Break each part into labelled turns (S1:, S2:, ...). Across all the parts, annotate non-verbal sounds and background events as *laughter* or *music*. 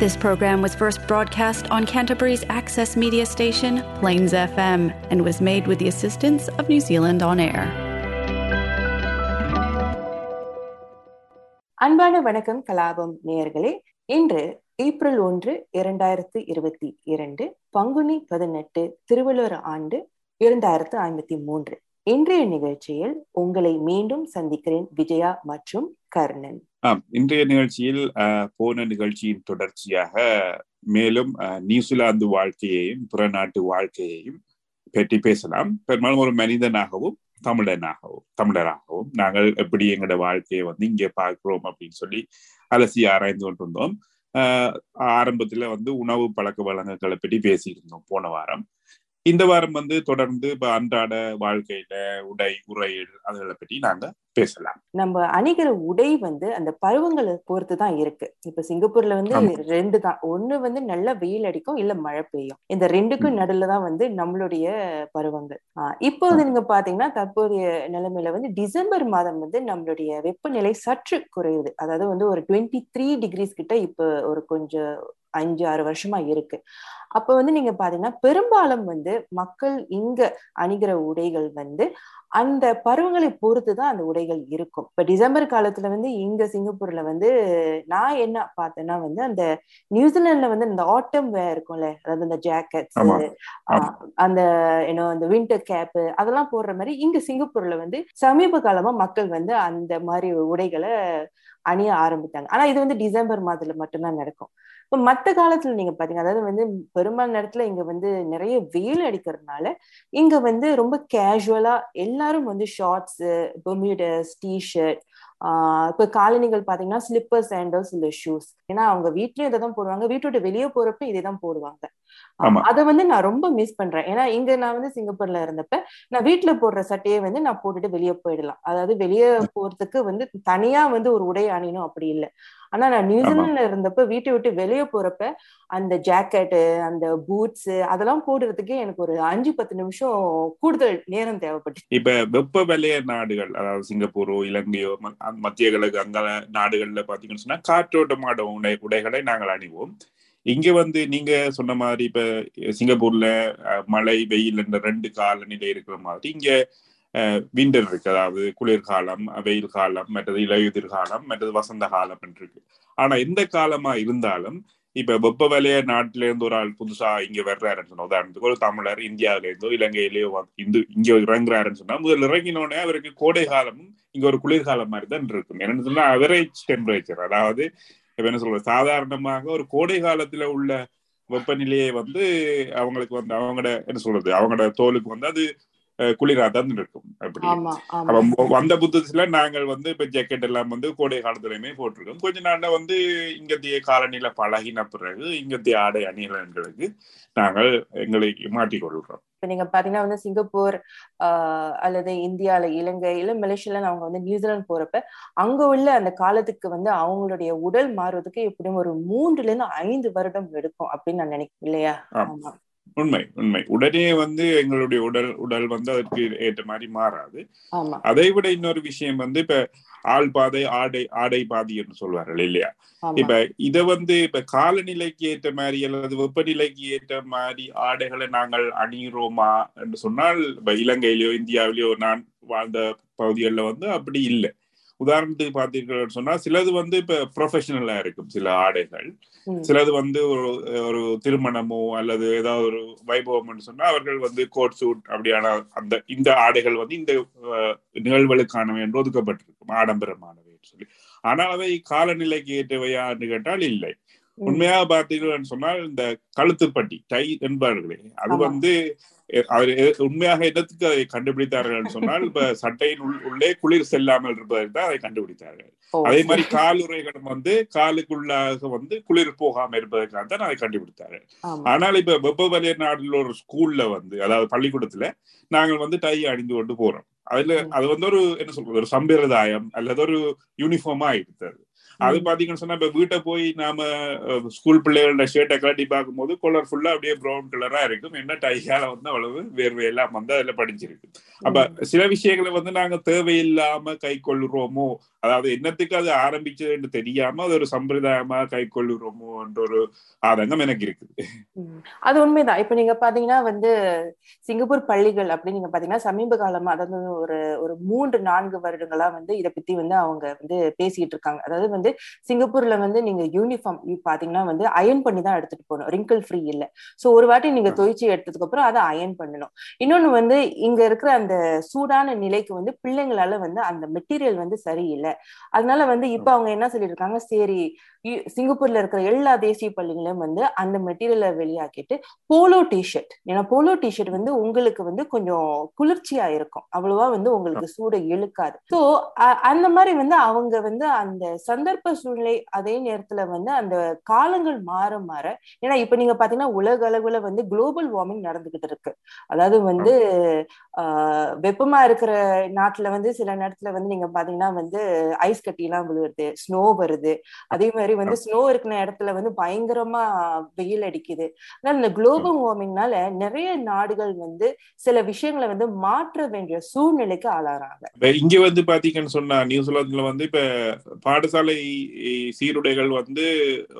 S1: This program was first broadcast on Canterbury's access media station, Plains FM, and was made with the assistance of New Zealand On Air.
S2: அன்பான வணக்கம் கலாபம் நேயர்களே இன்று April ஒன்று இரண்டாயிரத்து இருபத்தி இரண்டு பங்குனி பதினெட்டு திருவள்ளுவர் ஆண்டு இரண்டாயிரத்து ஐம்பத்தி மூன்று இன்றைய நிகழ்ச்சியில் உங்களை மீண்டும் சந்திக்கிறேன் விஜயா மற்றும் கர்ணன்.
S3: ஆம் இன்றைய நிகழ்ச்சியில் போன நிகழ்ச்சியின் தொடர்ச்சியாக மேலும் நியூசிலாந்து வாழ்க்கையையும் புற நாட்டு வாழ்க்கையையும் பற்றி பேசலாம். பெரும்பாலும் ஒரு மனிதனாகவும் தமிழனாகவும் தமிழராகவும் நாங்கள் எப்படி எங்களோட வாழ்க்கையை வந்து இங்கே பார்க்கிறோம் அப்படின்னு சொல்லி அலசி ஆராய்ந்து கொண்டிருந்தோம். ஆஹ் ஆரம்பத்துல வந்து உணவு பழக்க வழக்கங்களை பற்றி பேசியிருந்தோம் போன வாரம். இந்த வாரம் வந்து தொடர்ந்து அன்றாட வாழ்க்கையில உடை உரையில் அதுகளை பற்றி நாங்க பேசலாம்.
S2: நம்ம அணிகிற உடை வந்து அந்த பருவங்களை பொறுத்து தான் இருக்கு. இப்ப சிங்கப்பூர்ல வந்து. ரெண்டு தான். ஒண்ணு வந்து நல்ல வெயில் அடிக்கும் இல்ல மழை பெய்யும். இந்த ரெண்டுக்கும்
S3: ம்.
S2: நடுவுல தான் வந்து நம்மளுடைய பருவங்கள். ஆஹ் இப்போ வந்து நீங்க பாத்தீங்கன்னா தற்போதைய நிலைமையில வந்து டிசம்பர் மாதம் வந்து நம்மளுடைய வெப்பநிலை சற்று குறையுது. அதாவது வந்து ஒரு டுவெண்ட்டி த்ரீ டிகிரிஸ் கிட்ட இப்ப ஒரு கொஞ்சம் அஞ்சு ஆறு வருஷமா இருக்கு. அப்ப வந்து நீங்க பாத்தீங்கன்னா பெரும்பாலும் வந்து மக்கள் இங்க அணிகிற உடைகள் வந்து அந்த பருவங்களை பொறுத்து தான் அந்த உடைகள் இருக்கும். இப்ப டிசம்பர் காலத்துல வந்து இங்க சிங்கப்பூர்ல வந்து நான் என்ன பார்த்தேன்னா வந்து அந்த நியூசிலாந்துல வந்து இந்த ஆட்டம் வேர் இருக்கும்ல அதாவது இந்த ஜாக்கெட்ஸ். அந்த என்ன அந்த வின்டர் கேப் அதெல்லாம் போடுற மாதிரி இங்க சிங்கப்பூர்ல வந்து சமீப காலமா மக்கள் வந்து அந்த மாதிரி உடைகளை அணிய ஆரம்பித்தாங்க ஆனா இது வந்து டிசம்பர் மாதத்துல மட்டும்தான் நடக்கும். இப்ப மத்த காலத்துல நீங்க பாத்தீங்க அதாவது வந்து பெரும்பாலான நேரத்துல இங்க வந்து நிறைய வெயில் அடிக்கிறதுனால இங்க வந்து ரொம்ப கேஷுவலா எல்லாரும் வந்து ஷார்ட்ஸ் பெர்மியூடர்ஸ் டிஷர்ட் ஆஹ் இப்ப காலணிகள் பாத்தீங்கன்னா ஸ்லிப்பர் சாண்டல்ஸ் இல்ல ஷூஸ் ஏன்னா அவங்க வீட்லயும் இதை தான் போடுவாங்க வீட்டை விட்டு வெளியே போறப்ப இதை தான் போடுவாங்க. அதை வந்து நான் ரொம்ப மிஸ் பண்றேன். ஏன்னா இங்க நான் வந்து சிங்கப்பூர்ல இருந்தப்ப நான் வீட்டுல போடுற சட்டையை வந்து நான் போட்டுட்டு வெளியே போயிடலாம். அதாவது வெளியே போறதுக்கு வந்து தனியா வந்து ஒரு உடை அணியணும் அப்படி இல்லை. ஆனா நான் நியூசிலாந்துல இருந்தப்ப வீட்டை விட்டு வெளியே போறப்ப அந்த ஜாக்கெட்டு அந்த பூட்ஸ் அதெல்லாம் போடுறதுக்கே எனக்கு ஒரு அஞ்சு பத்து நிமிஷம் கூடுதல் நேரம் தேவைப்பட்டு
S3: இப்ப வெப்ப வலய நாடுகள் அதாவது சிங்கப்பூரோ இலங்கையோ மத்திய கிழக்கு அங்க நாடுகள்ல பாத்தீங்கன்னு சொன்னா காற்றோட்டமான உடை உடைகளை நாங்கள் அணிவோம். இங்க வந்து நீங்க சொன்ன மாதிரி இப்ப சிங்கப்பூர்ல மழை வெயில் என்ற ரெண்டு காலநிலை இருக்கிற மாதிரி இங்க விண்டர் இருக்கு. அதாவது குளிர்காலம் வெயில் காலம் மற்றது இலையுதிர் காலம் மற்றது வசந்த காலம் இருக்கு ஆனா எந்த காலமா இருந்தாலும் இப்ப வெப்ப வலைய நாட்டில இருந்து ஒரு ஆள் புதுசா இங்க வர்றாருன்னு சொன்னா உதாரணத்துக்கு ஒரு தமிழர் இந்தியாவில இருந்தோ இலங்கையிலேயோ இந்து இங்க இறங்குறாருன்னு சொன்னா முதல் இறங்கினோடனே அவருக்கு கோடை காலமும் இங்க ஒரு குளிர்காலம் மாதிரி தான் இருக்கும். என்னன்னு சொன்னா அவரேஜ் டெம்பரேச்சர் அதாவது இப்ப என்ன சொல்றது? சாதாரணமாக ஒரு கோடை காலத்துல உள்ள வெப்பநிலையை வந்து அவங்களுக்கு வந்து அவங்களோட என்ன சொல்றது? அவங்களோட தோலுக்கு வந்து அது குளிரா தான் இருக்கும் அப்படி. அப்ப வந்த புத்தகத்துல நாங்கள் வந்து இப்ப ஜாக்கெட் எல்லாம் வந்து கோடை காலத்துலயுமே போட்டிருக்கோம். கொஞ்ச நாள்ல வந்து இங்கத்திய காலநிலை பழகின பிறகு இங்கத்திய ஆடை அணிகலன்களுக்கு நாங்கள் எங்களை மாற்றிக்கொள்கிறோம்
S2: இப்ப நீங்க பாத்தீங்கன்னா வந்து சிங்கப்பூர் அல்லது இந்தியால இலங்கை இல்ல மலேசியால அவங்க வந்து நியூசிலாந்து போறப்ப அங்க உள்ள அந்த காலத்துக்கு வந்து அவங்களுடைய உடல் மாறுவதற்கு எப்படியும் ஒரு மூன்றுல இருந்து ஐந்து வருடம் எடுக்கும் அப்படின்னு நான் நினைக்கிறேன் இல்லையா?
S3: ஆம். உண்மை உண்மை. உடனே வந்து எங்களுடைய உடல் உடல் வந்து அதற்கு ஏற்ற மாதிரி மாறாது. அதை விட இன்னொரு விஷயம் வந்து இப்ப ஆள் பாதை ஆடை ஆடை பாதி என்று சொல்வார்கள் இல்லையா? இப்ப இத வந்து இப்ப காலநிலைக்கு ஏற்ற மாதிரி அல்லது வெப்பநிலைக்கு ஏற்ற மாதிரி ஆடைகளை நாங்கள் அணிகிறோமா என்று சொன்னால் இப்ப இலங்கையிலயோ இந்தியாவிலயோ நான் வாழ்ந்த பகுதிகளில் வந்து அப்படி இல்லை. உதாரணத்துக்கு பார்த்தீர்கள் சொன்னா சிலது வந்து இப்ப ப்ரொஃபஷனலா இருக்கும் சில ஆடைகள். சிலது வந்து ஒரு ஒரு திருமணமோ அல்லது ஏதாவது ஒரு வைபவம்னு சொன்னா அவர்கள் வந்து கோட் சூட் அப்படியான அந்த இந்த ஆடைகள் வந்து இந்த நிகழ்வுகளுக்கானவை என்று ஒதுக்கப்பட்டிருக்கும் ஆடம்பரமானவை சொல்லி ஆனால் அவை காலநிலைக்கு ஏற்றவையான்னு கேட்டால் இல்லை. உண்மையாக பார்த்தீங்கன்னு சொன்னால் இந்த கழுத்துப்பட்டி டை என்பார்களே அது. வந்து அவர் உண்மையாக என்னத்துக்கு அதை கண்டுபிடித்தார்கள் சொன்னால் இப்ப சட்டையின் உள்- உள்ளே குளிர் செல்லாமல் இருப்பதற்கு தான் அதை கண்டுபிடித்தார்கள். அதே மாதிரி காலுறைகளும் வந்து காலுக்குள்ளாக வந்து குளிர் போகாம இருப்பதற்காக தான் அதை கண்டுபிடித்தார்கள். ஆனால் இப்ப வெப்ப வலய ஒரு ஸ்கூல்ல வந்து அதாவது பள்ளிக்கூடத்துல நாங்கள் வந்து டை அணிந்து கொண்டு போறோம். அதுல. அது வந்து ஒரு என்ன சொல்றது ஒரு சம்பிரதாயம் அல்லது ஒரு யூனிஃபார்மா இருக்குது அது பாத்தீங்கன்னு சொன்னா இப்ப வீட்டை போய் நாம ஸ்கூல் பிள்ளைகளோட ஷர்ட்டை கலட்டி பார்க்கும்போது கலர் ஃபுல்லா அப்படியே ப்ரௌன் கலரா இருக்கும். என்ன டைகால வந்து அவ்வளவு வேர்வை எல்லாம் வந்து அதுல படிஞ்சிருக்கு. அப்ப சில விஷயங்களை வந்து நாங்க தேவையில்லாம கை கொள்ளுறோமோ அதாவது என்னத்துக்கு அது ஆரம்பிச்சதுன்னு தெரியாம அது ஒரு சம்பிரதாயமா கை கொள்ளுறோமோ என்ற ஒரு ஆதங்கம் எனக்கு இருக்குது.
S2: அது உண்மைதான். இப்ப நீங்க பாத்தீங்கன்னா வந்து சிங்கப்பூர் பள்ளிகள் அப்படின்னு நீங்க பாத்தீங்கன்னா சமீப காலமா அதாவது ஒரு ஒரு மூன்று நான்கு வருடங்களா வந்து இதை பத்தி வந்து அவங்க வந்து பேசிட்டு இருக்காங்க. அதாவது வந்து சிங்கப்பூர்ல வந்து நீங்க யூனிஃபார்ம் பாத்தீங்கன்னா வந்து அயன் பண்ணி தான் எடுத்துட்டு போகணும். ரிங்கிள் ஃப்ரீ இல்ல. சோ ஒரு வாட்டி நீங்க தொய்ச்சி எடுத்ததுக்கு அப்புறம் அதை அயன் பண்ணணும். இன்னொன்னு வந்து இங்க இருக்கிற அந்த சூடான நிலைக்கு வந்து பிள்ளைங்களால வந்து அந்த மெட்டீரியல் வந்து சரியில்லை. அதனால வந்து இப்ப அவங்க என்ன சொல்லிட்டு இருக்காங்க சரி சிங்கப்பூர்ல இருக்கிற எல்லா தேசிய பள்ளிகளையும் வந்து அந்த மெட்டீரியலை வெளியாக்கிட்டு போலோ டிஷர்ட் ஏன்னா போலோ டிஷர்ட் வந்து உங்களுக்கு வந்து கொஞ்சம் குளிர்ச்சியா இருக்கும். அவ்வளவா வந்து உங்களுக்கு சூட இழுக்காது. ஸோ அந்த மாதிரி வந்து அவங்க வந்து அந்த சந்தர்ப்ப சூழ்நிலை அதே நேரத்துல வந்து அந்த காலங்கள் மாற மாற ஏன்னா இப்ப நீங்க பாத்தீங்கன்னா உலக அளவுல வந்து குளோபல் வார்மிங் நடந்துகிட்டு இருக்கு. அதாவது வந்து ஆஹ் வெப்பமா இருக்கிற நாட்டுல வந்து சில நேரத்துல வந்து நீங்க பாத்தீங்கன்னா வந்து ஐஸ் கட்டி எல்லாம் விழுவுறது ஸ்னோ வருது. அதே மாதிரி வந்து ஸ்னோ இருக்கிற இடத்துல வந்து பயங்கரமா வெயில் அடிக்குது. அதனால இந்த குளோபல் வார்மிங்னால நிறைய நாடுகள் வந்து சில விஷயங்களை வந்து மாற்ற வேண்டிய சூழ்நிலைக்கு ஆளாறாங்க
S3: இங்க வந்து பாத்தீங்கன்னு சொன்னா நியூசிலாந்துல வந்து இப்ப பாடசாலை சீருடைகள் வந்து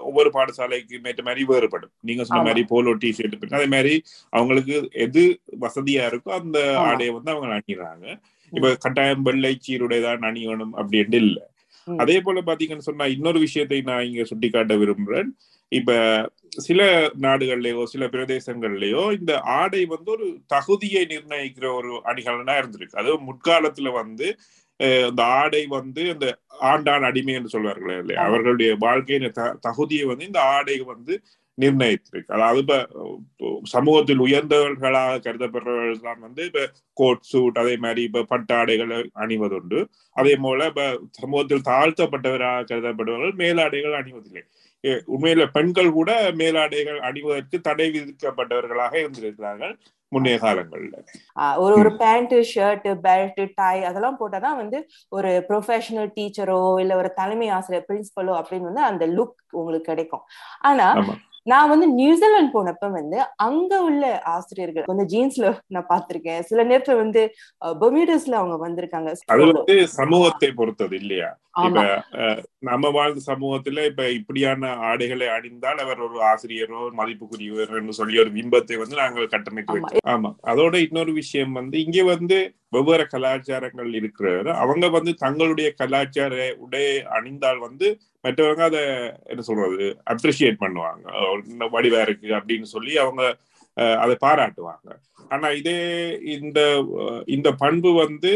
S3: ஒவ்வொரு பாடசாலைக்கு மேற்ற மாதிரி வேறுபடும். நீங்க சொன்ன மாதிரி போலோ டி ஷர்ட் அதே மாதிரி அவங்களுக்கு எது வசதியா இருக்கோ அந்த ஆடையை வந்து அவங்க அணிகிறாங்க இப்ப கட்டாயம் வெள்ளை சீருடை தான் அணியணும் அப்படின்னு இல்லை. அதே போல பாத்தீங்கன்னு சொன்னா இன்னொரு விஷயத்தை நான் இங்க சுட்டிக்காட்ட விரும்புறேன். இப்ப சில நாடுகள்லயோ சில பிரதேசங்கள்லயோ இந்த ஆடை வந்து ஒரு தகுதியை நிர்ணயிக்கிற ஒரு அணிகலனா இருந்திருக்கு. அது முற்காலத்துல வந்து இந்த ஆடை வந்து இந்த ஆண்டான் அடிமை என்று சொல்வார்களே இல்லையா? அவர்களுடைய வாழ்க்கையின் தகுதியை வந்து இந்த ஆடை வந்து நிர்ணயித்திருக்கு அதாவது இப்ப சமூகத்தில் உயர்ந்தவர்களாக கருதப்படுறவர்கள் தான் வந்து இப்ப கோட் சூட் அதே மாதிரி இப்ப பட்டாடைகளை அணிவதுண்டு. அதே போல இப்ப சமூகத்தில் தாழ்த்தப்பட்டவராக கருதப்படுபவர்கள் மேலாடைகள் அணிவதில்லை. உண்மையில பெண்கள் கூட மேலாடைகள் அணிவதற்கு தடை விதிக்கப்பட்டவர்களாக இருந்திருக்கிறார்கள் முன்னைய காலங்கள்ல.
S2: ஒரு ஒரு பேண்ட் ஷர்ட் பெல்ட் டை அதெல்லாம் போட்டாதான் வந்து ஒரு ப்ரொஃபஷனல் டீச்சரோ இல்ல ஒரு தலைமை ஆசிரியர் பிரின்சிபலோ அப்படின்னு வந்து அந்த லுக் உங்களுக்கு கிடைக்கும். ஆனா நான் வந்து நியூசிலாந்து போனப்ப வந்து அங்க உள்ள ஆசிரியர்கள் வந்து ஜீன்ஸ்ல நான் பாத்திருக்கேன் சில நேரத்துல வந்து பொமியூடர்ஸ்ல அவங்க வந்திருக்காங்க.
S3: அது வந்து சமூகத்தை பொறுத்தது இல்லையா? இப்ப நம்ம வாழ்ந்த சமூகத்துல இப்ப இப்படியான ஆடைகளை அணிந்தால் அவர் ஒரு ஆசிரியரோ மதிப்புக்குரியவர் என்று சொல்லி ஒரு பிம்பத்தை வந்து நாங்கள் கட்டமைத்து வைக்கிறோம் ஆமா. அதோட இன்னொரு விஷயம் வந்து இங்க வந்து வெவ்வேறு கலாச்சாரங்கள் இருக்கிறவர் அவங்க வந்து தங்களுடைய கலாச்சார உடை அணிந்தால் வந்து மற்றவங்க அதை என்ன சொல்றது அப்ரிஷியேட் பண்ணுவாங்க. வடிவா இருக்கு அப்படின்னு சொல்லி அவங்க அதை பாராட்டுவாங்க. ஆனா இதே இந்த இந்த பண்பு வந்து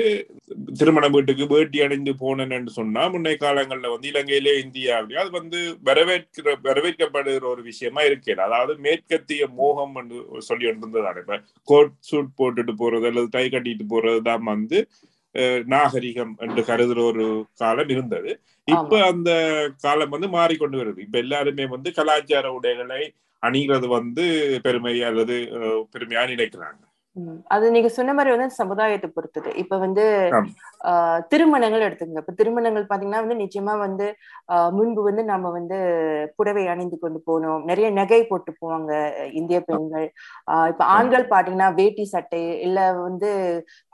S3: திருமண வீட்டுக்கு வேட்டி அடைந்து போனேன்னு சொன்னா முன்னைய காலங்கள்ல வந்து இலங்கையிலே இந்தியாவிலேயே அது வந்து வரவேற்கிற வரவேற்கப்படுகிற ஒரு விஷயமா இருக்கிறது அதாவது மேற்கத்திய மோகம் என்று சொல்லி இருந்ததான இப்ப கோட் சூட் போட்டுட்டு போறது அல்லது டை கட்டிட்டு போறதுதான் வந்து நாகரிகம் என்று கருதுற ஒரு காலம் இருந்தது. இப்ப அந்த காலம் வந்து மாறிக்கொண்டு வருது. இப்ப எல்லாருமே வந்து கலாச்சார உடைகளை அணிகிறது வந்து பெருமை அல்லது பெருமையா நினைக்கிறாங்க.
S2: அது நீங்க சொன்ன மாதிரி வந்து சமுதாயத்தை பொறுத்தது. இப்ப வந்து திருமணங்கள் எடுத்துங்க இப்ப திருமணங்கள் பாத்தீங்கன்னா வந்து நிச்சயமா வந்து முன்பு வந்து நம்ம வந்து புடவை அணிந்து கொண்டு போனோம். நிறைய நகை போட்டு போவாங்க இந்திய பெண்கள். இப்ப ஆண்கள் பாத்தீங்கன்னா வேட்டி சட்டை இல்ல வந்து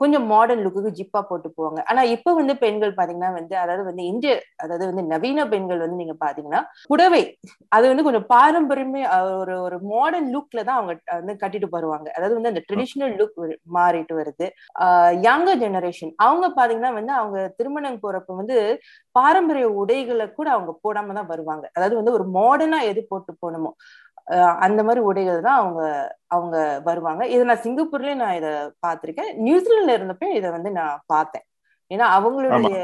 S2: கொஞ்சம் மாடர்ன் லுக்கு ஜிப்பா போட்டு போவாங்க. ஆனா இப்ப வந்து பெண்கள் பாத்தீங்கன்னா வந்து அதாவது வந்து இந்திய அதாவது வந்து நவீன பெண்கள் வந்து நீங்க பாத்தீங்கன்னா புடவை அது வந்து கொஞ்சம் பாரம்பரியமே ஒரு ஒரு மாடர்ன் லுக்ல தான் அவங்க வந்து கட்டிட்டு வருவாங்க. அதாவது வந்து அந்த ட்ரெடிஷ்னல் லுக் மாறிட்டு வருது. யங்கர் ஜெனரேஷன் அவங்க பாத்தீங்கன்னா வந்து அவங்க திருமணம் போறப்ப வந்து பாரம்பரிய உடைகளை கூட அவங்க போடாம தான் வருவாங்க. அதாவது வந்து ஒரு மாடர்னா எது போட்டு போகணுமோ அந்த மாதிரி உடைகள் தான் அவங்க அவங்க வருவாங்க. இதை நான் சிங்கப்பூர்லயே நான் இதை பார்த்திருக்கேன். நியூசிலாந்துல இருந்தப்ப இதை வந்து நான் பார்த்தேன். ஏன்னா அவங்களுடைய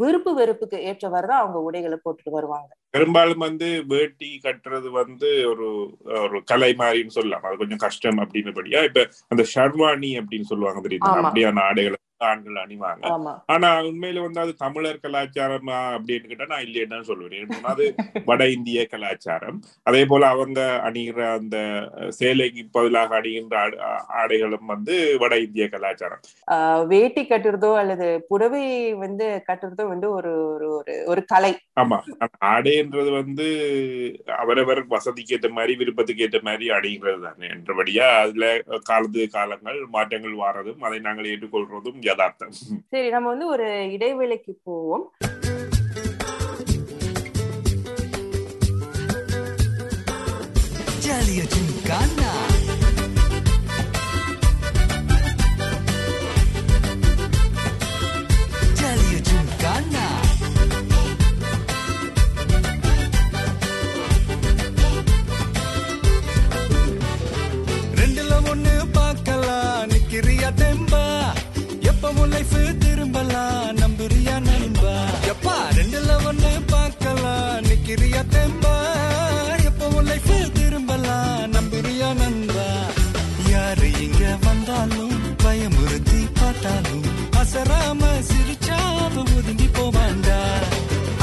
S2: விருப்பு வெறுப்புக்கு ஏற்றவாறு தான் அவங்க உடைகளை போட்டுட்டு வருவாங்க.
S3: பெரும்பாலும் வந்து வேட்டி கட்டுறது வந்து ஒரு ஒரு கலை மாதிரின்னு சொல்லலாம். அது கொஞ்சம் கஷ்டம் அப்படின்னபடியா இப்ப அந்த ஷர்வானி அப்படின்னு சொல்லுவாங்க தெரியுமா? அப்படியான ஆடைகளை ஆண்கள் அணிவாங்க. ஆனா உண்மையில வந்து அது தமிழர் கலாச்சாரமா அப்படின்னு கேட்டா நான் இல்லைன்னு தான் சொல்லுவேன். அது *laughs* வட இந்திய கலாச்சாரம். அதே போல அவங்க அணிகிற அந்த சேலைக்கு பதிலாக அணிகின்ற ஆடை- ஆடைகளும் வந்து வட இந்திய கலாச்சாரம்.
S2: வேட்டி கட்டுறதோ அல்லது புடவை வந்து கட்டுறதோ வந்து ஒரு ஒரு ஒரு கலை.
S3: ஆமா. ஆடைன்றது வந்து அவரவர் வசதிக்கு ஏற்ற மாதிரி விருப்பத்துக்கு ஏற்ற மாதிரி அணிகிறது தானே. என்றபடியா அதுல காலத்து காலங்கள் மாற்றங்கள் வாரதும் அதை நாங்கள் ஏற்றுக்கொள்றதும் யதார்த்தம்
S2: சரி நம்ம வந்து ஒரு இடைவேளைக்கு போவோம்.
S4: ஜாலியா ஜிம்கானா ஜாலியா ஜிம்கானா ரெண்டுல ஒண்ணு பார்க்கலாம். நிக்கிறியா தெம்பா? எப்பவும் லைஃப் திரும்பலாம் நம்புறியா நண்பா? எப்பா ரெண்டுல ஒண்ணு பார்க்கலாம். நிக்கிறியா தெம்பா? எப்பவும் லைஃப் திரும்பலாம் நம்புறியா நண்பா? யாரு இங்க வந்தாலும் பயமுறுத்தி பார்த்தாலும் அசராம சிரிச்சாம ஒதுங்கி போவாண்டா?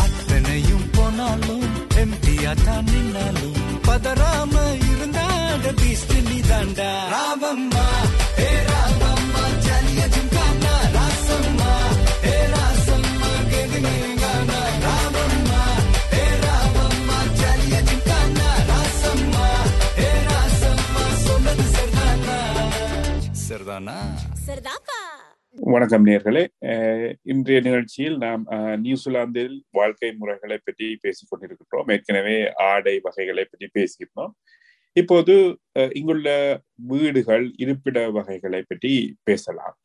S4: அத்தனையும் போனாலும் எம்டியா தான் நின்னாலும் பதறாம இருந்தாட பீஸ்ட் நீ தாண்டா ராவம்மா சரிதானா?
S5: சரிதாப்பா
S3: வணக்கம் நேர்களே. இன்றைய நிகழ்ச்சியில் நாம் நியூசிலாந்தில் வாழ்க்கை முறைகளை பற்றி பேசிக் கொண்டிருக்கிறோம் ஏற்கனவே ஆடை வகைகளை பற்றி பேசியிருந்தோம். இப்போது இங்குள்ள வீடுகள் இருப்பிட வகைகளை பற்றி பேசலாம்.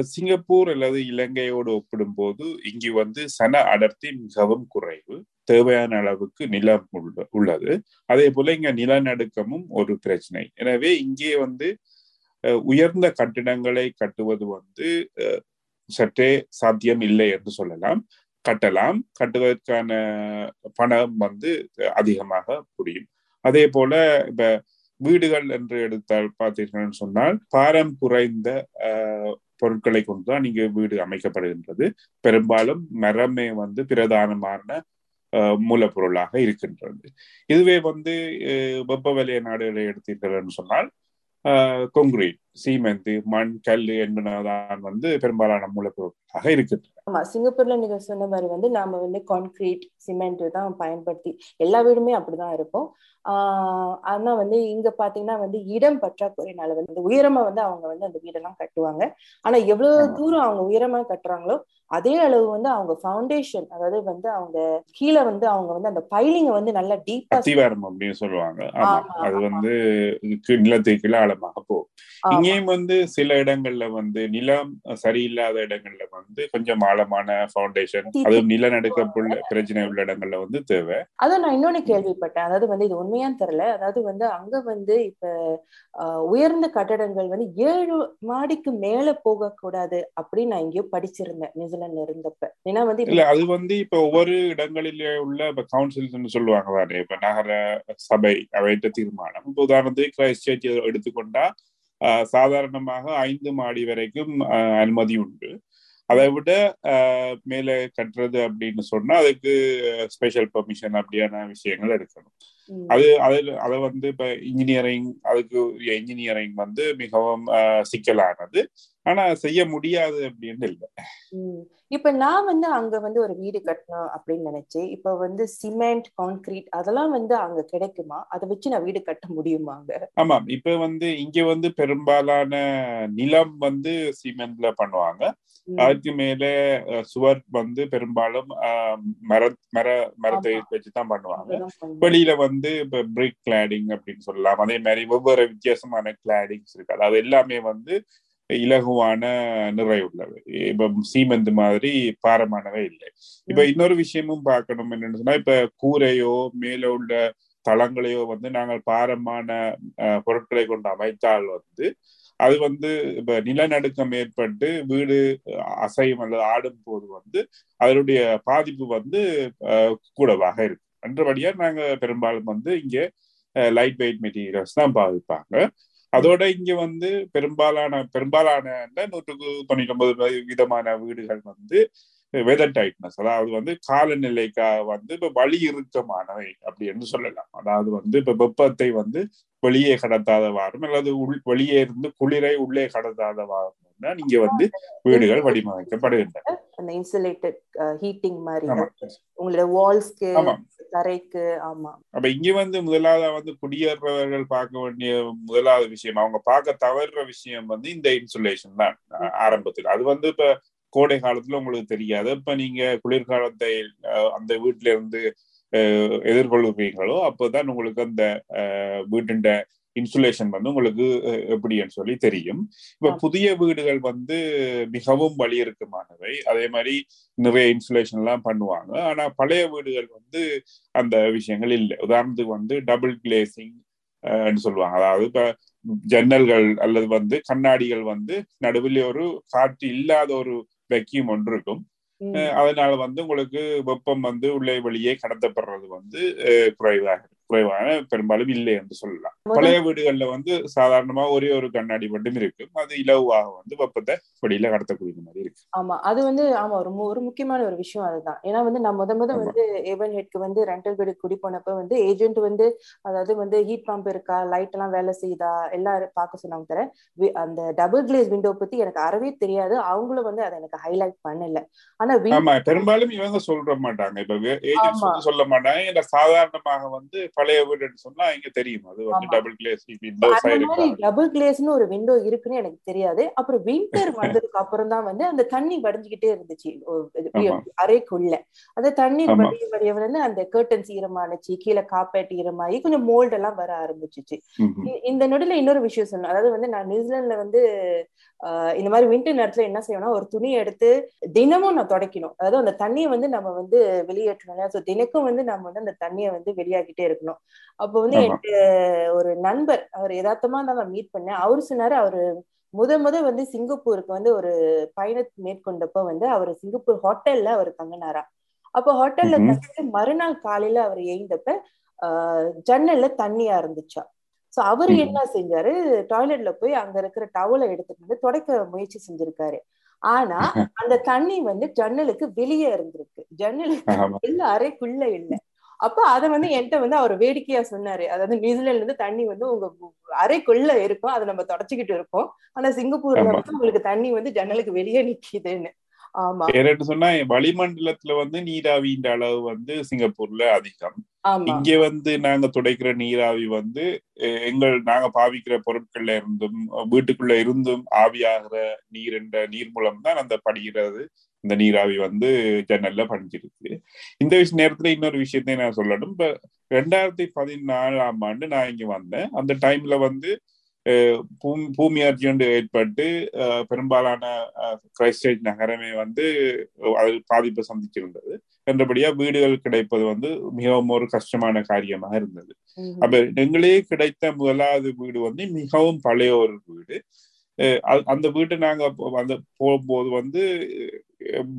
S3: சிங்கப்பூர் அல்லது இலங்கையோடு ஒப்பிடும்போது இங்கு வந்து சன அடர்த்தி மிகவும் குறைவு. தேவையான அளவுக்கு நிலம் உள்ள- உள்ளது. அதே போல இங்க நிலநடுக்கமும் ஒரு பிரச்சனை. எனவே இங்கே வந்து உயர்ந்த கட்டிடங்களை கட்டுவது வந்து அஹ், சற்றே சாத்தியம் இல்லை என்று சொல்லலாம். கட்டலாம். கட்டுவதற்கான பணம் வந்து அதிகமாக புரியும். அதே போல இப்ப வீடுகள் என்று எடுத்தால் பார்த்தீர்கள் சொன்னால் பாரம் குறைந்த பொருட்களை கொண்டுதான் இங்கு வீடு அமைக்கப்படுகின்றது. பெரும்பாலும் மரமே வந்து பிரதானமான மூலப்பொருளாக இருக்கின்றது. இதுவே வந்து வெப்ப வலய நாடுகளை எடுத்தீர்கள் சொன்னால் கொங்கிரீட் சீமெந்து மண் கல் என்பனதான் வந்து பெரும்பாலான மூலப்பொருட்களாக இருக்கின்றன.
S2: ஆமா சிங்கப்பூர்ல நீங்க சொன்ன மாதிரி வந்து நாம வந்து கான்கிரீட் சிமெண்ட் தான் பயன்படுத்தி எல்லா வீடுமே அப்படிதான் இருக்கும். ஆஹ் ஆனா வந்து இங்க பாத்தீங்கன்னா வந்து இடம் பற்றாக்குறையினால வந்து உயரமா வந்து அவங்க வந்து அந்த வீடெல்லாம் கட்டுவாங்க. ஆனா எவ்வளவு. தூரம் அவங்க உயரமா கட்டுறாங்களோ அதே அளவு வந்து அவங்க ஃபவுண்டேஷன் அதாவது வந்து அவங்க கீழே வந்து அவங்க வந்து அந்த பைலிங்க வந்து நல்லா டீப்பா
S3: அப்படின்னு சொல்லுவாங்க. ஆமா. அது. வந்து நிலத்துக்கு கீழே ஆழமாக போகும். இங்கேயும் வந்து சில இடங்கள்ல வந்து நிலம் சரியில்லாத இடங்கள்ல வந்து கொஞ்சம் ஆழமான ஃபவுண்டேஷன் அதுவும் நிலநடுக்கப்புள்ள பிரச்சனை உள்ள இடங்கள்ல வந்து தேவை.
S2: அதான் நான் இன்னொன்னு கேள்விப்பட்டேன். அதாவது வந்து இது உண்மையான்னு தெரியல. அதாவது வந்து அங்க வந்து இப்ப உயர்ந்த கட்டடங்கள் வந்து ஏழு மாடிக்கு மேல போக கூடாது அப்படின்னு நான் எங்கேயோ படிச்சிருந்தேன் நியூசிலாந்துல இருந்தப்ப. ஏன்னா வந்து
S3: இல்ல அது வந்து இப்ப ஒவ்வொரு இடங்களிலே உள்ள இப்ப கவுன்சில்ஸ் சொல்லுவாங்க தானே இப்ப நகர சபை அவைத்த தீர்மானம். உதாரணத்துக்கு கிரைஸ்ட் சர்ச் எடுத்துக்கொண்டா சாதாரணமாக ஐந்து மாடி வரைக்கும் அனுமதி உண்டு. அதை விட ஆஹ், மேலே கட்டுறது அப்படின்னு சொன்னா அதுக்கு ஸ்பெஷல் பெர்மிஷன் அப்படியான விஷயங்கள் எடுக்கணும் அது அது அதை வந்து இப்ப இன்ஜினியரிங் அதுக்கு இன்ஜினியரிங் வந்து மிகவும் சிக்கலானது. ஆனா செய்ய முடியாது அப்படின்னு இல்லை.
S2: இப்ப நான் வந்து அங்க வந்து ஒரு வீடு கட்டணும் அப்படின்னு நினைச்சேன். இப்ப வந்து சிமெண்ட் கான்கிரீட் அதெல்லாம் வந்து அங்க கிடைக்குமா? அதை வச்சு நான் வீடு கட்ட முடியுமா அங்க?
S3: ஆமாம். இப்ப வந்து இங்க வந்து பெரும்பாலான நிலம் வந்து சிமெண்ட்ல பண்ணுவாங்க. அதுக்கு மேல சுவர் வந்து பெரும்பாலும் மர மர மரத்தை
S2: ஆமா.
S3: வச்சுதான் பண்ணுவாங்க. வெளியில வந்து இப்ப பிரிக் கிளாடிங் அப்படின்னு சொல்லலாம். அதே மாதிரி ஒவ்வொரு வித்தியாசமான கிளாடிங்ஸ் இருக்கு. அதாவது எல்லாமே வந்து இலகுவான நிறை உள்ளவை இப்ப சீமெண்ட் மாதிரி பாரமானவே இல்லை. இப்ப. இன்னொரு விஷயமும் பார்க்கணும் என்னன்னு சொன்னா இப்ப கூரையோ மேல உள்ள தளங்களையோ வந்து நாங்கள் பாரமான பொருட்களை கொண்டு அமைத்தால் வந்து அது வந்து இப்ப நிலநடுக்கம் ஏற்பட்டு வீடு அசையும் அல்லது ஆடும் போது வந்து அதனுடைய பாதிப்பு வந்து கூடவாக இருக்கு என்றபடியா நாங்க பெரும்பாலும் வந்து இங்கே லைட் வெயிட் மெட்டீரியல்ஸ் தான் பாவிப்பாங்க. அதோட இங்க வந்து பெரும்பாலான பெரும்பாலான நூற்றுக்கு தொண்ணூத்தி ஒன்பது விதமான வீடுகள் வந்து வெதர் டைட்னஸ் அதாவது வந்து காலநிலைக்காக வந்து இப்ப வழி இறுக்கமானவை அப்படின்னு சொல்லலாம். அதாவது வந்து இப்ப வெப்பத்தை வந்து வெளியே கடத்தாதவாறும் அல்லது உள் வெளியே இருந்து குளிரை உள்ளே கடத்தாதவாறும் தான் இங்க வந்து வீடுகள் வடிவமைக்கப்படுகின்றன.
S2: அந்த இன்சுலேட்டட் ஹீட்டிங் மாதிரி
S3: ஆமா
S2: உங்களோட வால்ஸ்க்கு தரைக்கு ஆமா.
S3: அப்ப இங்க வந்து முதலாவது வந்து குடியேறவர்கள் பார்க்க வேண்டிய முதலாவது விஷயம் அவங்க பார்க்க தவறுற விஷயம் வந்து இந்த இன்சுலேஷன் தான் ஆரம்பத்தில். அது வந்து இப்ப கோடை காலத்துல உங்களுக்கு தெரியாது. இப்ப நீங்க குளிர்காலத்தை அந்த வீட்டுல இருந்து எதிர்கொள்கிறீங்களோ அப்போதான் உங்களுக்கு அந்த வீட்டின் இன்சுலேஷன் வந்து உங்களுக்கு எப்படின்னு சொல்லி தெரியும். இப்ப. புதிய வீடுகள் வந்து மிகவும் வலியுறுக்கமானவை. அதே மாதிரி நிறைய இன்சுலேஷன் எல்லாம் பண்ணுவாங்க. ஆனா பழைய வீடுகள் வந்து அந்த விஷயங்கள் இல்லை. உதாரணத்துக்கு வந்து டபுள் கிளேசிங் சொல்லுவாங்க. அதாவது இப்ப ஜன்னல்கள் அல்லது வந்து கண்ணாடிகள் வந்து நடுவில் ஒரு காற்று இல்லாத ஒரு வெக்கியம் ஒன்று இருக்கும் அதனால வந்து உங்களுக்கு வெப்பம் வந்து உள்ளே வெளியே கடத்தப்படுறது வந்து குறைவாக குறைவான பெரும்பாலும் இல்லை என்று சொல்லலாம். பழைய வீடுகள்ல வந்து சாதாரணமா ஒரே ஒரு கண்ணாடி மட்டும் இருக்கும். அது இலவாக வந்து வெப்பத்தை வெளியில கடத்தக்கூடிய மாதிரி இருக்கு.
S2: ஆமா அது வந்து ஆமா ஒரு ஒரு முக்கியமான ஒரு விஷயம் அதுதான். ஏன்னா வந்து நான் முத முத. வந்து ஏவன் ஹெட்க்கு வந்து ரெண்டல் வீடு குடி போனப்ப வந்து ஏஜென்ட் வந்து அதாவது வந்து ஹீட் பம்ப் இருக்கா லைட் எல்லாம் வேலை செய்யுதா எல்லாம் பார்க்க சொன்னாங்க தர. அந்த டபுள் கிளேஸ் விண்டோ பத்தி எனக்கு அறவே தெரியாது. அவங்களும் வந்து அதை எனக்கு ஹைலைட் பண்ணல. ஆனா
S3: பெரும்பாலும் இவங்க சொல்ற மாட்டாங்க. இப்ப சொல்ல மாட்டாங்க. சாதாரணமாக வந்து பழைய வீடுன்னு சொன்னா இங்க தெரியும். அது வந்து. டபுள் கிளேஸ் விண்டோஸ்
S2: டபுள் கிளேஸ்னு ஒரு விண்டோ இருக்குன்னு எனக்கு தெரியாது. அப்புறம் வின்டர் *laughs* வந்ததுக்கு அப்புறம் தான் வந்து அந்த தண்ணி வடிஞ்சுக்கிட்டே இருந்துச்சு. அறைக்குள்ள. அந்த தண்ணீர்
S3: ஆமா.
S2: வடிய வடிய வந்து அந்த கர்டன்ஸ் ஈரமானுச்சு கீழே காப்பேட் ஈரமாகி கொஞ்சம் மோல்ட் எல்லாம் வர ஆரம்பிச்சுச்சு. இந்த நொடியில இன்னொரு விஷயம் சொல்லணும் அதாவது வந்து நான் நியூசிலாந்துல வந்து இந்த மாதிரி வின்டர் நேரத்துல என்ன செய்யணும்னா ஒரு துணியை எடுத்து தினமும் நான் துடைக்கணும். அதாவது அந்த தண்ணியை வந்து நம்ம வந்து வெளியேற்றணும் இல்லையா? ஸோ தினக்கும் வந்து நம்ம வந்து அந்த தண்ணியை வந்து வெளியாகிட்டே இருக்கணும். அப்போ வந்து. எனக்கு ஒரு நண்பர் அவர் யதார்த்தமா நான் மீட் பண்ணேன். அவரு சொன்னாரு அவரு முத முத வந்து சிங்கப்பூருக்கு வந்து ஒரு பயணம் மேற்கொண்டப்ப வந்து அவர் சிங்கப்பூர் ஹோட்டல்ல அவர் தங்கினாரா அப்போ ஹோட்டல்ல. தங்கிட்டு மறுநாள் காலையில அவர் எழுந்தப்ப ஆஹ் ஜன்னல்ல தண்ணியா இருந்துச்சா சோ அவரு. என்ன செஞ்சாரு? டாய்லெட்ல போய் அங்க இருக்கிற டவலை எடுத்துட்டு வந்து துடைக்க முயற்சி செஞ்சிருக்காரு. ஆனா அந்த தண்ணி வந்து ஜன்னலுக்கு வெளியே இருந்திருக்கு. ஜன்னலுக்கு. உள்ள அறைக்குள்ள இல்ல. அப்ப அத வந்து என்கிட்ட வந்து அவர் வேடிக்கையா சொன்னாரு. அதாவது நியூசிலாந்துல இருந்து தண்ணி வந்து உங்க அறைக்குள்ள இருக்கும். அதை நம்ம தொடச்சுக்கிட்டு இருக்கோம். ஆனா சிங்கப்பூர்ல. வந்து உங்களுக்கு தண்ணி வந்து ஜன்னலுக்கு வெளியே நிக்குதுன்னு. ஆமா.
S3: வேறன்னு சொன்னா வளிமண்டலத்துல வந்து நீராவியின் அளவு வந்து சிங்கப்பூர்ல அதிகம். இங்க வந்து நாங்க துடைக்கிற நீராவி வந்து எங்கள் நாங்க பாவிக்கிற பொருட்கள்ல இருந்தும் வீட்டுக்குள்ள இருந்தும் ஆவியாகிற நீர் என்ற நீர் மூலம் தான் அந்த படிகிறது. இந்த நீராவி வந்து ஜன்னல்ல படிஞ்சிருக்கு இந்த விஷய நேரத்துல இன்னொரு விஷயத்தை நான் சொல்லணும். இப்ப ரெண்டாயிரத்தி பதினாலாம் ஆண்டு நான் இங்க வந்தேன். அந்த டைம்ல வந்து பூமி அர்ஜென்ட் ஏற்பட்டு அஹ், பெரும்பாலான கிரைஸ்டேஜ் நகரமே வந்து அதில் பாதிப்பை சந்திச்சிருந்தது என்றபடியா வீடுகள் கிடைப்பது வந்து மிகவும் ஒரு கஷ்டமான காரியமாக இருந்தது. அப்ப எங்களே கிடைத்த முதலாவது வீடு வந்து மிகவும் பழைய ஒரு வீடு அந்த வீட்டை நாங்க அப்போ வந்து போகும்போது வந்து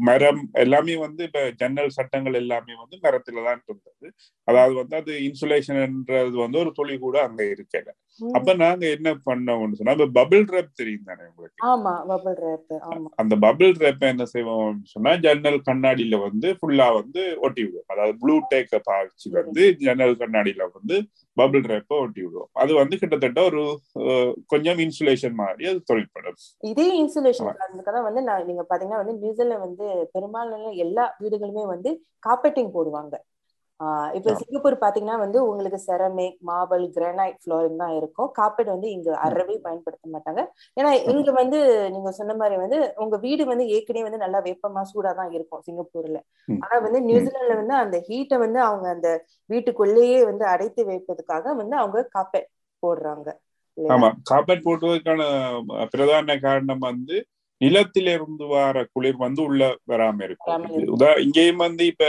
S3: மரம் எல்லாமே வந்து இப்ப ஜன்னல் சட்டங்கள் எல்லாமே வந்து மரத்துல தான் இருந்தது அதாவது வந்து அது இன்சுலேஷன்ன்றது வந்து ஒரு துளி கூட அங்க இருக்கல. அப்ப நாங்க என்ன பண்ணோம்னு சொன்னா இப்ப பபிள் ரேப் தெரியும் தானே உங்களுக்கு?
S2: ஆமா பபிள் ரேப் ஆமா.
S3: அந்த பபிள் ரேப்பை என்ன செய்வோம் சொன்னா ஜன்னல் கண்ணாடியில வந்து ஃபுல்லா வந்து ஒட்டி விடுவோம். அதாவது ப்ளூ டேக்க பாவிச்சு வந்து ஜன்னல் கண்ணாடியில வந்து பபிள் ரேப்பை ஒட்டி விடுவோம். அது வந்து கிட்டத்தட்ட ஒரு கொஞ்சம் இன்சுலேஷன் மாதிரி அது தொழிற்படும்.
S2: இதே இன்சுலேஷன் தான் வந்து நான் நீங்க பாத்தீங்கன்னா வந்து நியூசிலாந்து வந்து பெரும்பாலான எல்லா வீடுகளுமே வந்து காப்பெட்டிங் போடுவாங்க. இப்ப. சிங்கப்பூர் பாத்தீங்கன்னா வந்து உங்களுக்கு செரமிக் மார்பிள் கிரானைட் ஃப்ளோரிங் தான் இருக்கும். காப்பெட் வந்து இங்க அறவே பயன்படுத்த மாட்டாங்க. ஏன்னா இங்க வந்து நீங்க சொன்ன மாதிரி வந்து உங்க வீடு வந்து ஏற்கனவே வந்து நல்லா வெப்பமா சூடா தான் இருக்கும் சிங்கப்பூர்ல. ஆனா வந்து நியூசிலாந்துல வந்து அந்த ஹீட்டை வந்து அவங்க அந்த வீட்டுக்குள்ளேயே வந்து அடைத்து வைப்பதற்காக வந்து அவங்க காப்பெட் போடுறாங்க?
S3: ஆமா. காப்பேட் போட்டுவதற்கான பிரதான காரணம் வந்து நிலத்திலிருந்து வர குளிர் வந்து உள்ள வராம இருக்கும். இங்கேயும் வந்து இப்ப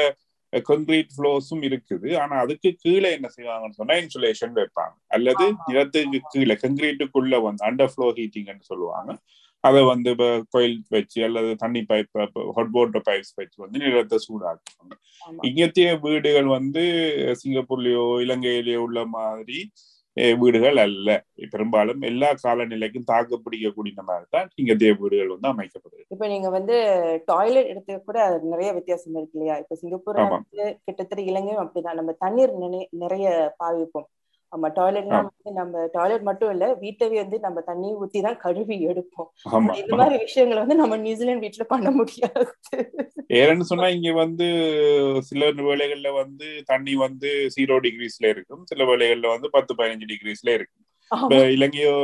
S3: கான்கிரீட் ஃப்ளோர்ஸும் இருக்குது. ஆனா அதுக்கு கீழே என்ன செய்வாங்கன்னு சொன்னா இன்சுலேஷன் வைப்பாங்க. அல்லது. நிலத்துக்கு கீழே கங்கிரீட்டுக்குள்ள வந்து அண்டர் ஃப்ளோ ஹீட்டிங்னு சொல்லுவாங்க. அதை வந்து இப்ப கோயில் வச்சு அல்லது தண்ணி பைப் ஹாட் வாட்டர் பைப்ஸ் வச்சு வந்து நிலத்தை சூடாக்குவாங்க. இங்கத்திய வீடுகள் வந்து சிங்கப்பூர்லயோ இலங்கையிலயோ உள்ள மாதிரி வீடுகள் அல்ல. பெரும்பாலும் எல்லா காலநிலைக்கும் தாக்கு பிடிக்கக்கூடிய மாதிரி தான் இங்க தேவ வீடுகள் வந்து அமைக்கப்படுது
S2: இப்ப நீங்க வந்து டாய்லெட் எடுத்து கூட நிறைய வித்தியாசம் இருக்கு இல்லையா? இப்ப. வந்து கிட்டத்தட்ட இலங்கையும் அப்படிதான். நம்ம தண்ணீர் நினை- நிறைய பாவிப்போம். ஆமா டாய்லெட்லாம் வந்து நம்ம டாய்லெட் மட்டும் இல்ல வீட்டவே வந்து நம்ம தண்ணி ஊத்தி தான் கழுவி எடுப்போம். இந்த மாதிரி விஷயங்களை வந்து நம்ம நியூசிலாந்து வீட்டுல பண்ண முடியாது.
S3: ஏன்னு சொன்னா இங்க வந்து சில வேளைகள்ல வந்து தண்ணி வந்து ஜீரோ டிகிரிஸ்ல இருக்கும். சில வேளைகள்ல வந்து பத்து பதினஞ்சு டிகிரிஸ்ல இருக்கும். இப்ப இலங்கையோ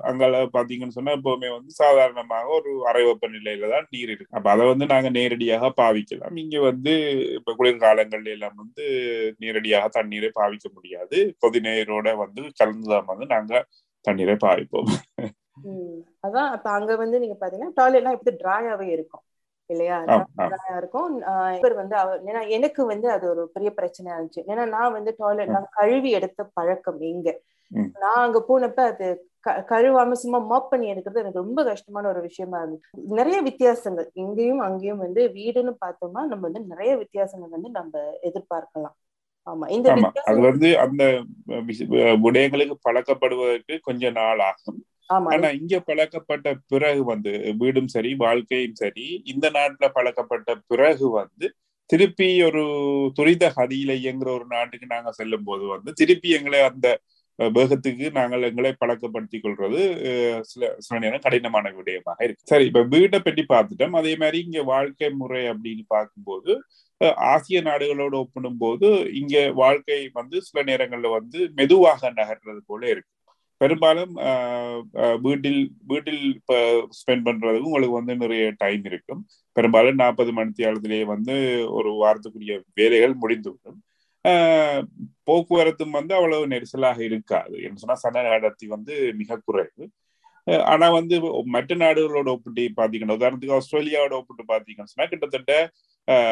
S3: அங்கால பாத்தீங்கன்னு சொன்னா எப்பவுமே வந்து சாதாரணமாக ஒரு அரை வெப்ப நிலையில தான் நீர் இருக்கு. அப்ப அதை வந்து நாங்க நேரடியாக பாவிக்கலாம். இங்க வந்து இப்ப குளிர்காலங்கள்ல எல்லாம் வந்து நேரடியாக தண்ணீரை பாவிக்க முடியாது. கொதிநீரோட வந்து கலந்துதான் வந்து நாங்க தண்ணீரை பாவிப்போம்.
S2: அதான் அப்ப அங்க வந்து நீங்க பாத்தீங்கன்னா டாய்லெட்லாம் எப்படி டிராயாவே இருக்கும். இல்லையா? இருக்கும். இவர் வந்து ஏன்னா எனக்கு வந்து அது ஒரு பெரிய பிரச்சனையா இருந்துச்சு ஏன்னா நான் வந்து டாய்லெட்லாம் கழுவி எடுத்த பழக்கம் இங்க.
S3: ம்.
S2: நான் அங்க போனப்ப அது கழுவாம சும்மா மாப் பண்ணி எடுக்கிறது எனக்கு ரொம்ப கஷ்டமான ஒரு விஷயமா இருந்துச்சு நிறைய வித்தியாசங்கள். இங்கேயும் அங்கேயும் வந்து வீடுன்னு பார்த்தோம்னா நம்ம வந்து நிறைய வித்தியாசங்கள் வந்து நம்ம எதிர்பார்க்கலாம். ஆமா இந்த
S3: அது வந்து அந்த விடயங்களுக்கு பழக்கப்படுவதற்கு கொஞ்ச நாள் ஆகும்.
S2: ஆமா.
S3: ஆனா இங்க பழக்கப்பட்ட பிறகு வந்து வீடும் சரி வாழ்க்கையும் சரி இந்த நாட்டுல பழக்கப்பட்ட பிறகு வந்து திருப்பி ஒரு துரித கதியில இயங்குற ஒரு நாட்டுக்கு நாங்க செல்லும் போது வந்து திருப்பி எங்களை அந்த வேகத்துக்கு நாங்கள் எங்களை பழக்கப்படுத்திக் கொள்றது சில சில நேரம் கடினமான விடயமாக இருக்கு. சரி இப்ப வீட்டை பற்றி பார்த்துட்டோம். அதே மாதிரி இங்க வாழ்க்கை முறை அப்படின்னு பார்க்கும்போது ஆசிய நாடுகளோடு ஒப்பிடும்போது இங்க வாழ்க்கை வந்து சில நேரங்கள்ல வந்து மெதுவாக நகர்றது போல இருக்கு. பெரும்பாலும் வீட்டில் வீட்டில் இப்போ ஸ்பெண்ட் பண்றதுக்கு உங்களுக்கு வந்து நிறைய டைம் இருக்கும். பெரும்பாலும் நாற்பது மணித்தியாலத்திலேயே வந்து ஒரு வாரத்துக்குரிய வேலைகள் முடிந்துவிடும். போக்குவரத்தும் வந்து அவ்வளவு நெரிசலாக இருக்காது. என்ன சொன்னா சன அடர்த்தி வந்து மிக குறைவு. ஆனால் ஆனா வந்து மற்ற நாடுகளோட ஒப்பிட்டு பாத்தீங்கன்னா உதாரணத்துக்கு ஆஸ்திரேலியாவோட ஒப்பிட்டு பாத்தீங்கன்னு சொன்னா கிட்டத்தட்ட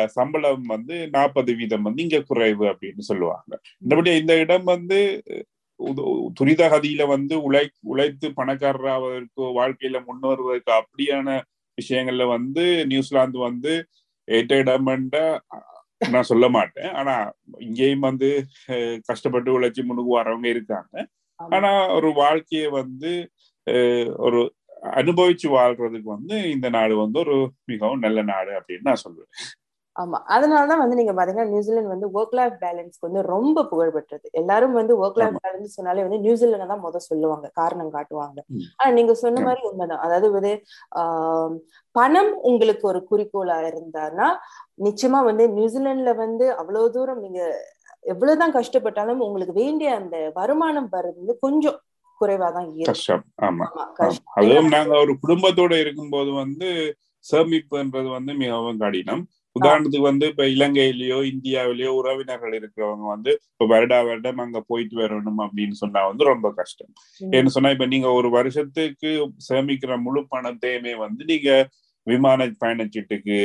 S3: சம்பளம் வந்து நாற்பது வீதம் வந்து இங்க குறைவு அப்படின்னு சொல்லுவாங்க. மற்றபடி இந்த இடம் வந்து உத- துரித கதியில வந்து உழை உழைத்து பணக்காரராவதற்கு வாழ்க்கையில முன்னேறுவதற்கு அப்படியான விஷயங்கள்ல வந்து நியூசிலாந்து வந்து ஏற்ற இடம்ன்றா நான் சொல்ல மாட்டேன். ஆனா இங்கேயும் வந்து கஷ்டப்பட்டு உழைச்சி முன்னுக்கு வரவங்க இருக்காங்க. ஆனா ஒரு வாழ்க்கையை வந்து ஒரு அனுபவிச்சு வாழ்றதுக்கு வந்து இந்த நாடு வந்து ஒரு மிகவும் நல்ல நாடு அப்படின்னு நான் சொல்லுவேன்
S2: ஆமா. அதனாலதான் வந்து நீங்க பாத்தீங்கன்னா நியூசிலாந்து வந்து ஒர்க் லைஃப் பேலன்ஸ்க்கு வந்து ரொம்ப புகழ் பெற்றது எல்லாரும் வந்து ஒர்க் லைஃப் பேலன்ஸ் சொன்னாலே வந்து நியூசிலாந்து தான் முதல் சொல்லுவாங்க காரணம் காட்டுவாங்க. ஆனா நீங்க சொன்ன. மாதிரி உண்மைதான். அதாவது வந்து பணம் உங்களுக்கு ஒரு குறிக்கோளா இருந்தான்னா நிச்சயமா வந்து நியூசிலாந்துல வந்து அவ்வளவு தூரம் நீங்க எவ்வளவுதான் கஷ்டப்பட்டாலும் உங்களுக்கு வேண்டிய அந்த வருமானம் வர்றது வந்து கொஞ்சம் குறைவாதான்
S3: கஷ்டம். ஆமா. அதுவும் நாங்க ஒரு குடும்பத்தோட இருக்கும்போது வந்து சேமிப்புன்றது வந்து மிகவும் கடினம். உதாரணத்துக்கு வந்து இப்ப இலங்கையிலயோ இந்தியாவிலயோ உறவினர்கள் இருக்கிறவங்க வந்து இப்ப வருடா வருடம் அங்க போயிட்டு வரணும் அப்படின்னு சொன்னா வந்து ரொம்ப கஷ்டம்
S2: ம்.
S3: ஏன்னு சொன்னா இப்ப நீங்க ஒரு வருஷத்துக்கு சேமிக்கிற முழு பணத்தையுமே வந்து நீங்க விமான பயணச்சீட்டுக்கு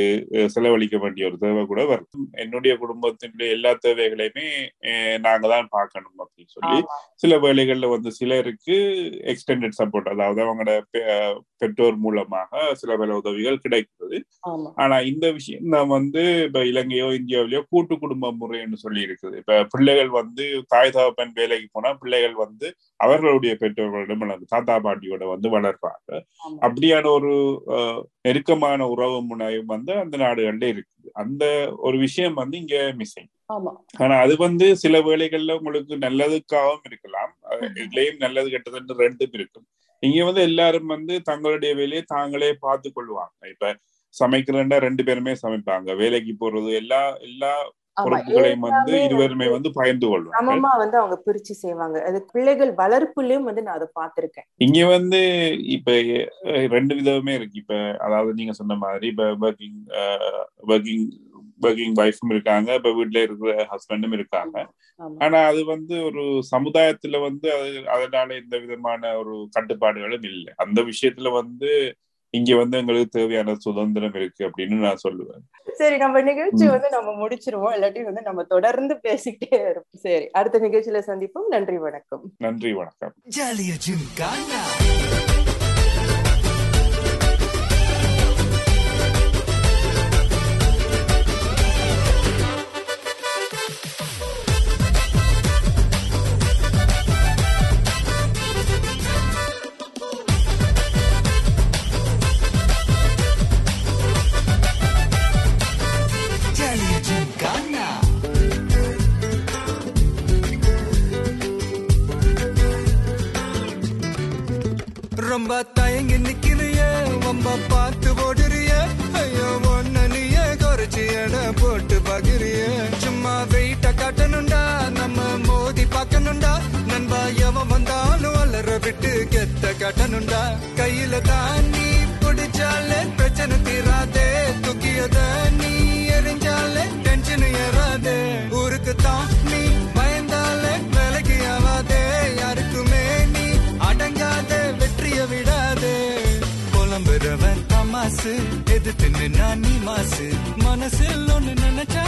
S3: செலவழிக்க வேண்டிய ஒரு தேவை கூட வரும் என்னுடைய குடும்பத்தினுடைய எல்லா தேவைகளையுமே நாங்க தான் பார்க்கணும் அப்படின்னு சொல்லி சில வேளைகள்ல வந்து சிலருக்கு எக்ஸ்டெண்டட் சப்போர்ட் அதாவது அவங்களோட பெற்றோர் மூலமாக சில பல உதவிகள் கிடைக்கிறது. ஆனா இந்த விஷயம் தான் வந்து இப்ப இலங்கையோ இந்தியாவிலயோ கூட்டு குடும்ப முறைன்னு சொல்லி இருக்குது. இப்ப பிள்ளைகள் வந்து தாய் தகப்பன் வேலைக்கு போனா பிள்ளைகள் வந்து அவர்களுடைய பெற்றோர்களிடம் வளர்ந்து தாத்தா பாட்டியோட வந்து வளர்றாங்க அப்படியான ஒரு நெருக்கமான உறவு முறை வந்து அந்த நாடுகள்ல இருக்குது. அந்த ஒரு விஷயம் வந்து இங்க மிஸ்ஸிங்
S2: ஆமா.
S3: ஆனா அது வந்து சில வேளைகள்ல உங்களுக்கு நல்லதுக்காகவும் இருக்கலாம். இதுலயும் நல்லது கெட்டதுன்னு ரெண்டும் இருக்கும். இங்க வந்து எல்லாரும் வந்து தங்களுடைய வேலையை தாங்களே பார்த்து கொள்வாங்க இப்ப சமைக்கிறேன்னா ரெண்டு பேருமே சமைப்பாங்க. வேலைக்கு போறது எல்லா எல்லா பொறுப்புகளையும் வந்து இருவருமே வந்து பகிர்ந்து கொள்வாங்க
S2: சமமா வந்து அவங்க பிரிச்சு செய்வாங்க. அது பிள்ளைகள் வளர்ப்புலயும் வந்து நான் அதை பார்த்திருக்கேன்.
S3: இங்க வந்து இப்ப ரெண்டு விதமே இருக்கு. இப்ப அதாவது நீங்க சொன்ன மாதிரி இப்ப ஒர்க்கிங் ஒர்க்கிங் ஒர்க்கிங் ஒய்ஃபும் இருக்காங்க. இப்ப வீட்டுல இருக்கிற ஹஸ்பண்டும் இருக்காங்க. ஆனா அது வந்து ஒரு சமுதாயத்துல வந்து அது அதனால எந்த விதமான ஒரு கட்டுப்பாடுகளும் இல்லை. அந்த விஷயத்துல வந்து இங்க வந்து எங்களுக்கு தேவையான சுதந்திரம் இருக்கு அப்படின்னு நான் சொல்லுவேன்.
S2: சரி நம்ம நிகழ்ச்சி. வந்து நம்ம முடிச்சிருவோம். இல்லாட்டி வந்து நம்ம தொடர்ந்து பேசிக்கிட்டே இருப்போம். சரி அடுத்த நிகழ்ச்சியில சந்திப்போம். நன்றி வணக்கம்.
S3: நன்றி வணக்கம்.
S4: ஜாலியா வம்பா தயங்கி நிக்கிறிய வம்பா பார்த்து ஓடுறிய. ஐயோ ஒன்ன நீயே குறைச்சி எடை போட்டு பகிரிய சும்மா வெயிட்ட காட்டணும்டா நம்ம மோதி பார்க்கணும்டா. நண்பா எவன் வந்தாலும் அலற விட்டு கெத்த காட்டணும்டா. கையில தாண்டி பிடிச்சாலே பிரச்சனை தீராதே. தூக்கியத நீ எரிஞ்சாலே டென்ஷன் ஏறாதே. ஊருக்கு தான் நீ எது தின்னு நான் நீ மாசு. மனசில் ஒன்னு நினைச்ச